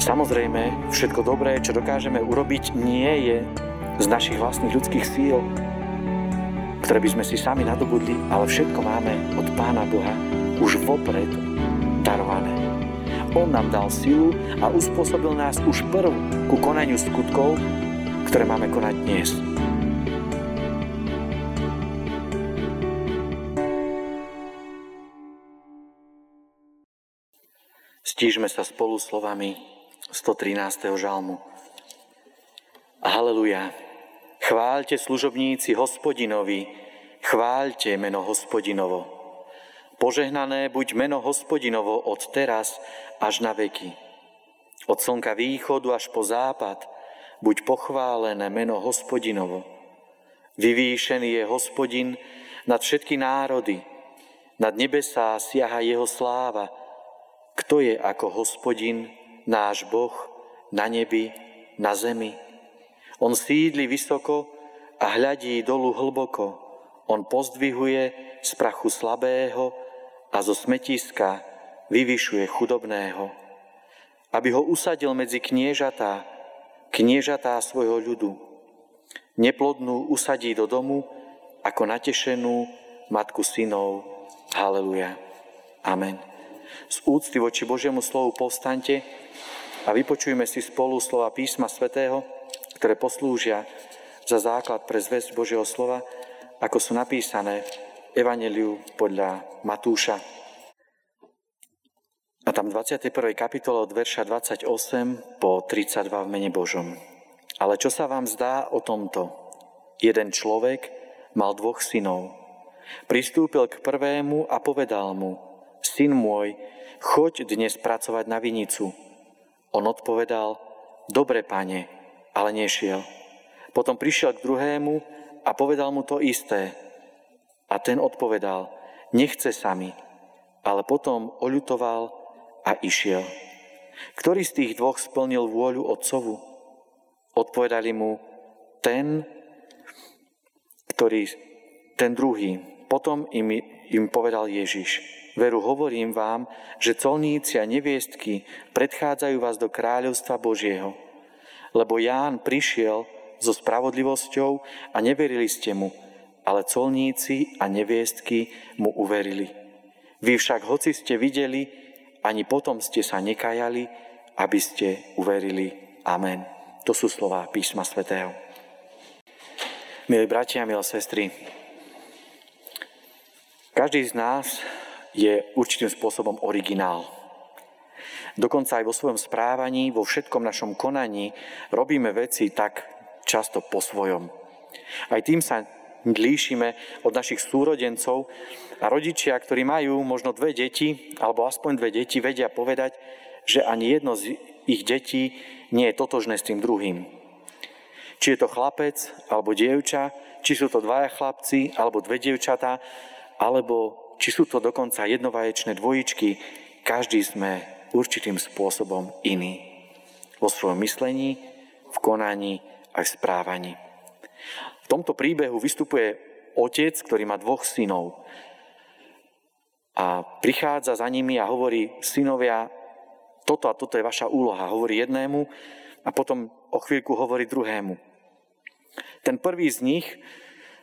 Samozrejme, všetko dobré, čo dokážeme urobiť, nie je z našich vlastných ľudských síl, ktoré by sme si sami nadobudli, ale všetko máme od Pána Boha už vopred darované. On nám dal silu a uspôsobil nás už prv ku konaniu skutkov, ktoré máme konať dnes. Stížme sa spolu slovami 113. žalmu. Haleluja. Chváľte služobníci hospodinovi, chváľte meno hospodinovo. Požehnané buď meno hospodinovo od teraz až na veky. Od slnka východu až po západ buď pochválené meno hospodinovo. Vyvýšený je hospodin nad všetky národy, nad nebesá siaha jeho sláva. Kto je ako hospodin, náš Boh, na nebi, na zemi? On sídli vysoko a hľadí dolu hlboko. On pozdvihuje z prachu slabého a zo smetiska vyvyšuje chudobného. Aby ho usadil medzi kniežatá, kniežatá svojho ľudu. Neplodnú usadí do domu ako natešenú matku synov. Haleluja. Amen. Z úcty voči Božiemu slovu povstante a vypočujme si spolu slova písma svätého, ktoré poslúžia za základ pre zväzť Božieho slova, ako sú napísané v Evangeliu podľa Matúša. A tam 21. kapitole od verša 28 po 32 v mene Božom. Ale čo sa vám zdá o tomto? Jeden človek mal dvoch synov. Pristúpil k prvému a povedal mu, syn môj, choď dnes pracovať na vinicu. On odpovedal, dobre pane, ale nešiel. Potom prišiel k druhému a povedal mu to isté. A ten odpovedal, nechce sa mi, ale potom oľutoval a išiel. Ktorý z tých dvoch splnil vôľu otcovu? Odpovedali mu, ten, ktorý, ten druhý. Potom im, im povedal Ježiš, veru hovorím vám, že colníci a neviestky predchádzajú vás do kráľovstva Božieho. Lebo Ján prišiel so spravodlivosťou a neverili ste mu, ale colníci a neviestky mu uverili. Vy však, hoci ste videli, ani potom ste sa nekajali, aby ste uverili. Amen. To sú slova písma svätého. Milí bratia, milé sestry, každý z nás je určitým spôsobom originál. Dokonca aj vo svojom správaní, vo všetkom našom konaní robíme veci tak často po svojom. Aj tým sa líšime od našich súrodencov a rodičia, ktorí majú možno dve deti, alebo aspoň dve deti, vedia povedať, že ani jedno z ich detí nie je totožné s tým druhým. Či je to chlapec alebo dievča, či sú to dvaja chlapci alebo dve dievčatá, alebo či sú to dokonca jednovaječné dvojičky, každý sme určitým spôsobom iný. Vo svojom myslení, v konaní aj v správaní. V tomto príbehu vystupuje otec, ktorý má dvoch synov. A prichádza za nimi a hovorí, synovia, toto a toto je vaša úloha. Hovorí jednému a potom o chvíľku hovorí druhému. Ten prvý z nich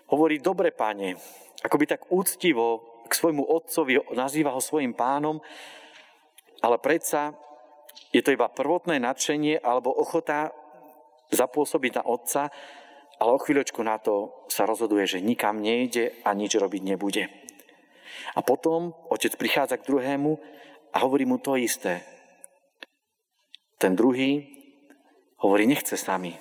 hovorí, dobre páne, akoby tak úctivo k svojmu otcovi nazýva ho svojim pánom ale predsa je to iba prvotné nadšenie alebo ochota zapôsobiť na otca, ale o chvíľočku na to sa rozhoduje, že nikam nejde a nič robiť nebude. A potom otec prichádza k druhému a hovorí mu to isté. Ten druhý hovorí, nechce sami.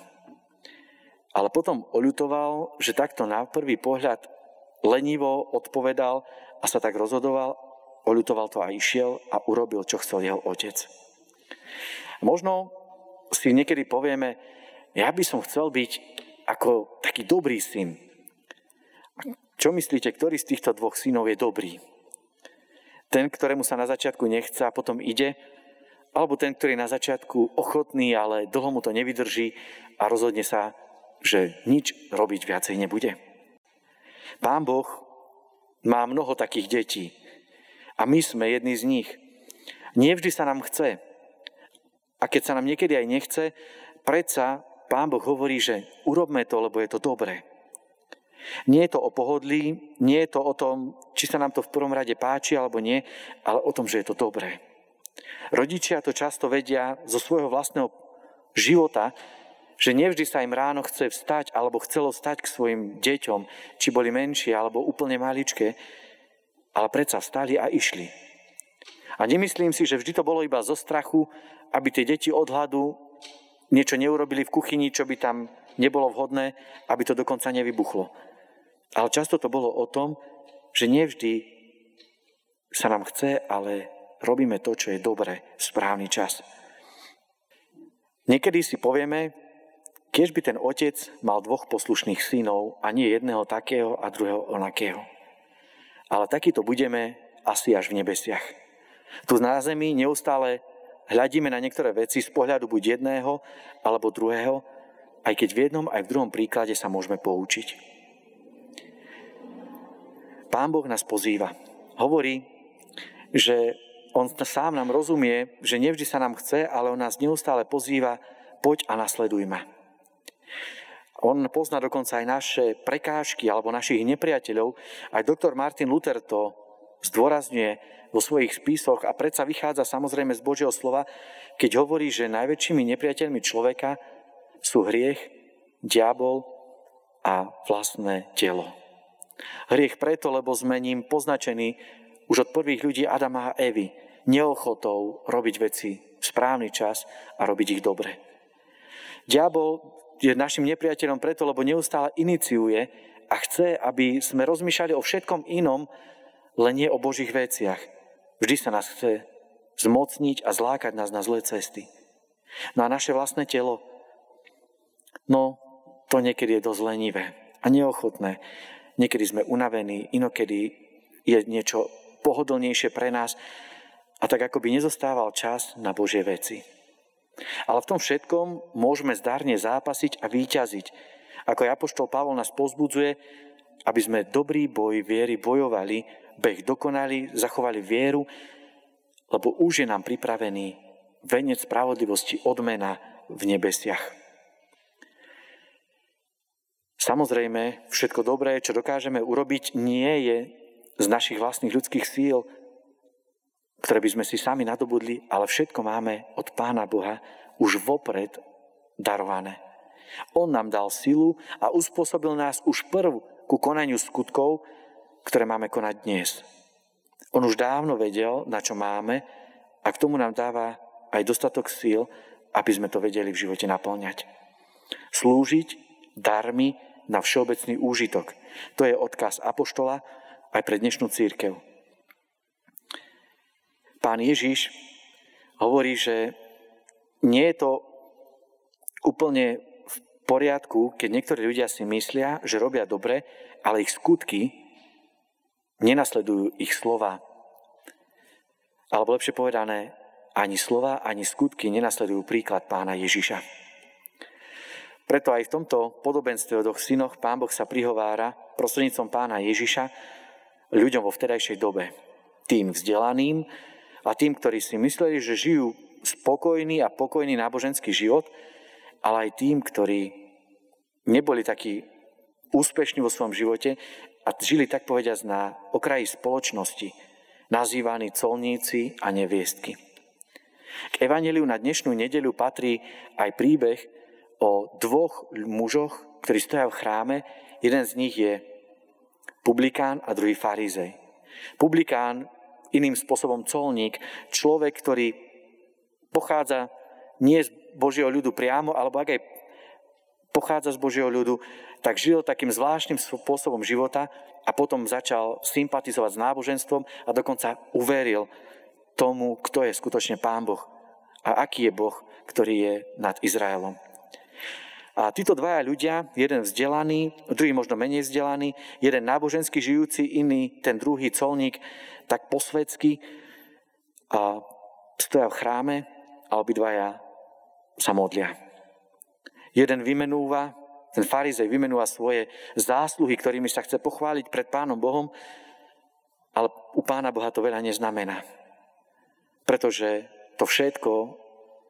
Ale potom oľutoval, že takto na prvý pohľad lenivo odpovedal a sa tak rozhodoval Oľutoval to a išiel a urobil, čo chcel jeho otec. Možno si niekedy povieme, ja by som chcel byť ako taký dobrý syn. Čo myslíte, ktorý z týchto dvoch synov je dobrý? Ten, ktorému sa na začiatku nechce a potom ide, alebo ten, ktorý je na začiatku ochotný, ale dlho mu to nevydrží a rozhodne sa, že nič robiť viacej nebude. Pán Boh má mnoho takých detí, a my sme jedni z nich. Nie vždy sa nám chce, A keď sa nám niekedy aj nechce, predsa Pán Boh hovorí, že urobme to, lebo je to dobré. Nie je to o pohodlí, nie je to o tom, či sa nám to v prvom rade páči alebo nie, ale o tom, že je to dobré. Rodičia to často vedia zo svojho vlastného života, že nevždy sa im ráno chce vstať alebo chcelo vstať k svojim deťom, či boli menšie alebo úplne maličké, ale predsa vstali a išli. A nemyslím si, že vždy to bolo iba zo strachu, aby tie deti od hladu niečo neurobili v kuchyni, čo by tam nebolo vhodné, aby to dokonca nevybuchlo. Ale často to bolo o tom, že nevždy sa nám chce, ale robíme to, čo je dobre, správny čas. Niekedy si povieme, keď by ten otec mal dvoch poslušných synov a nie jedného takého a druhého onakého. Ale takýto budeme asi až v nebesiach. Tu na zemi neustále hľadíme na niektoré veci z pohľadu buď jedného alebo druhého, aj keď v jednom aj v druhom príklade sa môžeme poučiť. Pán Boh nás pozýva. Hovorí, že On sám nám rozumie, že nevždy sa nám chce, ale On nás neustále pozýva, poď a nasleduj ma. On pozná dokonca aj naše prekážky alebo našich nepriateľov. Aj doktor Martin Luther to zdôrazňuje vo svojich spisoch a predsa vychádza samozrejme z Božieho slova, keď hovorí, že najväčšími nepriateľmi človeka sú hriech, diabol a vlastné telo. Hriech preto, lebo sme ním poznačení už od prvých ľudí Adama a Evy, neochotou robiť veci v správny čas a robiť ich dobre. Diabol je našim nepriateľom preto, lebo neustále iniciuje a chce, aby sme rozmýšľali o všetkom inom, len nie o Božích veciach. Vždy sa nás chce zmocniť a zlákať nás na zlé cesty. No a naše vlastné telo, no to niekedy je dosť lenivé a neochotné. Niekedy sme unavení, inokedy je niečo pohodlnejšie pre nás a tak ako by nezostával čas na Božie veci. Ale v tom všetkom môžeme zdárne zápasiť a výťaziť. Ako aj Apoštol Pavol nás pozbudzuje, aby sme dobrý boj viery bojovali, beh dokonali, zachovali vieru, lebo už je nám pripravený venec spravodlivosti odmena v nebesiach. Samozrejme, všetko dobré, čo dokážeme urobiť, nie je z našich vlastných ľudských síl, ktoré by sme si sami nadobudli, ale všetko máme od Pána Boha už vopred darované. On nám dal silu a uspôsobil nás už prv ku konaniu skutkov, ktoré máme konať dnes. On už dávno vedel, na čo máme a k tomu nám dáva aj dostatok síl, aby sme to vedeli v živote naplňať. Slúžiť darmi na všeobecný úžitok. To je odkaz Apoštola aj pre dnešnú církev. Pán Ježiš hovorí, že nie je to úplne v poriadku, keď niektorí ľudia si myslia, že robia dobre, ale ich skutky nenasledujú ich slova. Alebo lepšie povedané, ani slova, ani skutky nenasledujú príklad pána Ježiša. Preto aj v tomto podobenstve o dvoch synoch pán Boh sa prihovára prostrednícom pána Ježiša ľuďom vo vtedajšej dobe. Tým vzdelaným, a tým, ktorí si mysleli, že žijú spokojný a pokojný náboženský život, ale aj tým, ktorí neboli takí úspešní vo svojom živote a žili tak povediať na okraji spoločnosti, nazývaní colníci a neviestky. K evaneliu na dnešnú nedeľu patrí aj príbeh o dvoch mužoch, ktorí stoja v chráme. Jeden z nich je publikán a druhý farizej. Publikán iným spôsobom colník, človek, ktorý pochádza nie z Božieho ľudu priamo, alebo ak aj pochádza z Božieho ľudu, tak žil takým zvláštnym spôsobom života a potom začal sympatizovať s náboženstvom a dokonca uveril tomu, kto je skutočne Pán Boh a aký je Boh, ktorý je nad Izraelom. A títo dvaja ľudia, jeden vzdelaný, druhý možno menej vzdelaný, jeden nábožensky žijúci, iný, ten druhý colník, tak posvedsky a stoja v chráme a obidvaja sa modlia. Jeden vymenúva, ten farizej vymenúva svoje zásluhy, ktorými sa chce pochváliť pred Pánom Bohom, ale u Pána Boha to veľa neznamená. Pretože to všetko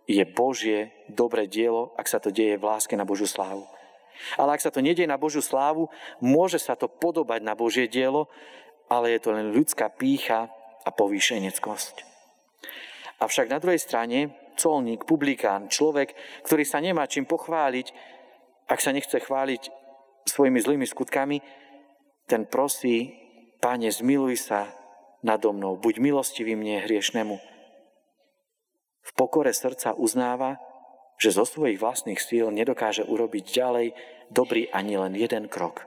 je Božie dobré dielo, ak sa to deje v láske na Božiu slávu. Ale ak sa to nedieje na Božiu slávu, môže sa to podobať na Božie dielo, ale je to len ľudská pícha a povýšeneckosť. Avšak na druhej strane colník, publikán, človek, ktorý sa nemá čím pochváliť, ak sa nechce chváliť svojimi zlými skutkami, ten prosí, Pane, zmiluj sa nado mnou, buď milostivý mne hriešnemu. V pokore srdca uznáva, že zo svojich vlastných síl nedokáže urobiť ďalej dobrý ani len jeden krok.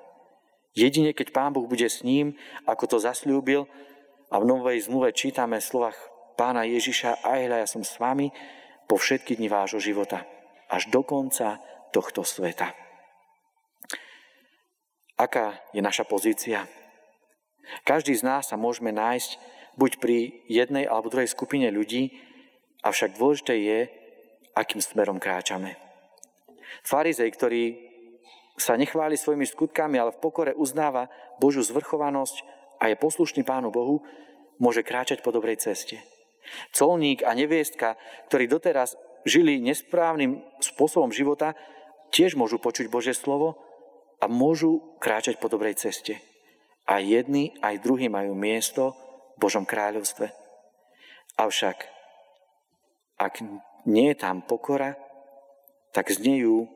Jedine, keď Pán Boh bude s ním, ako to zasľúbil, a v Novej zmluve čítame v slovách Pána Ježiša, aj hľa, ja som s vami po všetky dni vášho života, až do konca tohto sveta. Aká je naša pozícia? Každý z nás sa môžeme nájsť buď pri jednej alebo druhej skupine ľudí, avšak dôležité je, akým smerom kráčame. Farizej, ktorý sa nechváli svojimi skutkami, ale v pokore uznáva Božiu zvrchovanosť a je poslušný Pánu Bohu, môže kráčať po dobrej ceste. Colník a neviestka, ktorí doteraz žili nesprávnym spôsobom života, tiež môžu počuť Božie slovo a môžu kráčať po dobrej ceste. A jedni, aj druhí majú miesto v Božom kráľovstve. Avšak, ak nie je tam pokora, tak znejú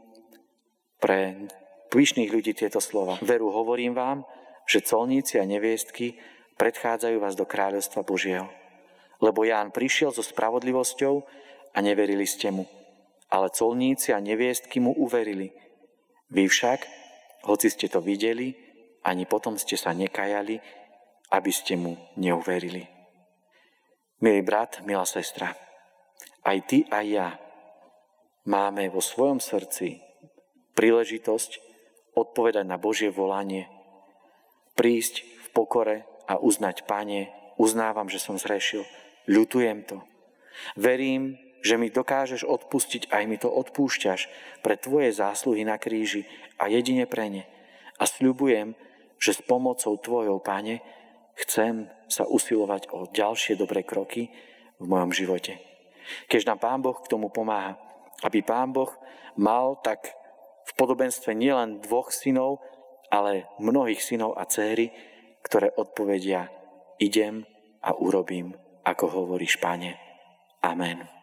pre pyšných ľudí tieto slova. Veru hovorím vám, že colníci a neviestky predchádzajú vás do kráľovstva Božieho. Lebo Ján prišiel so spravodlivosťou a neverili ste mu. Ale colníci a neviestky mu uverili. Vy však, hoci ste to videli, ani potom ste sa nekajali, aby ste mu neuverili. Milý brat, milá sestra, aj ty, aj ja máme vo svojom srdci príležitosť odpovedať na Božie volanie, prísť v pokore a uznať, Pane, uznávam, že som zrešil, ľutujem to. Verím, že mi dokážeš odpustiť, aj mi to odpúšťaš pre Tvoje zásluhy na kríži a jedine pre ne. A sľubujem, že s pomocou Tvojou, Pane, chcem sa usilovať o ďalšie dobré kroky v mojom živote. Keď nám Pán Boh k tomu pomáha, aby Pán Boh mal tak v podobenstve nielen dvoch synov, ale mnohých synov a céry, ktoré odpovedia idem a urobím, ako hovoríš, Pane. Amen.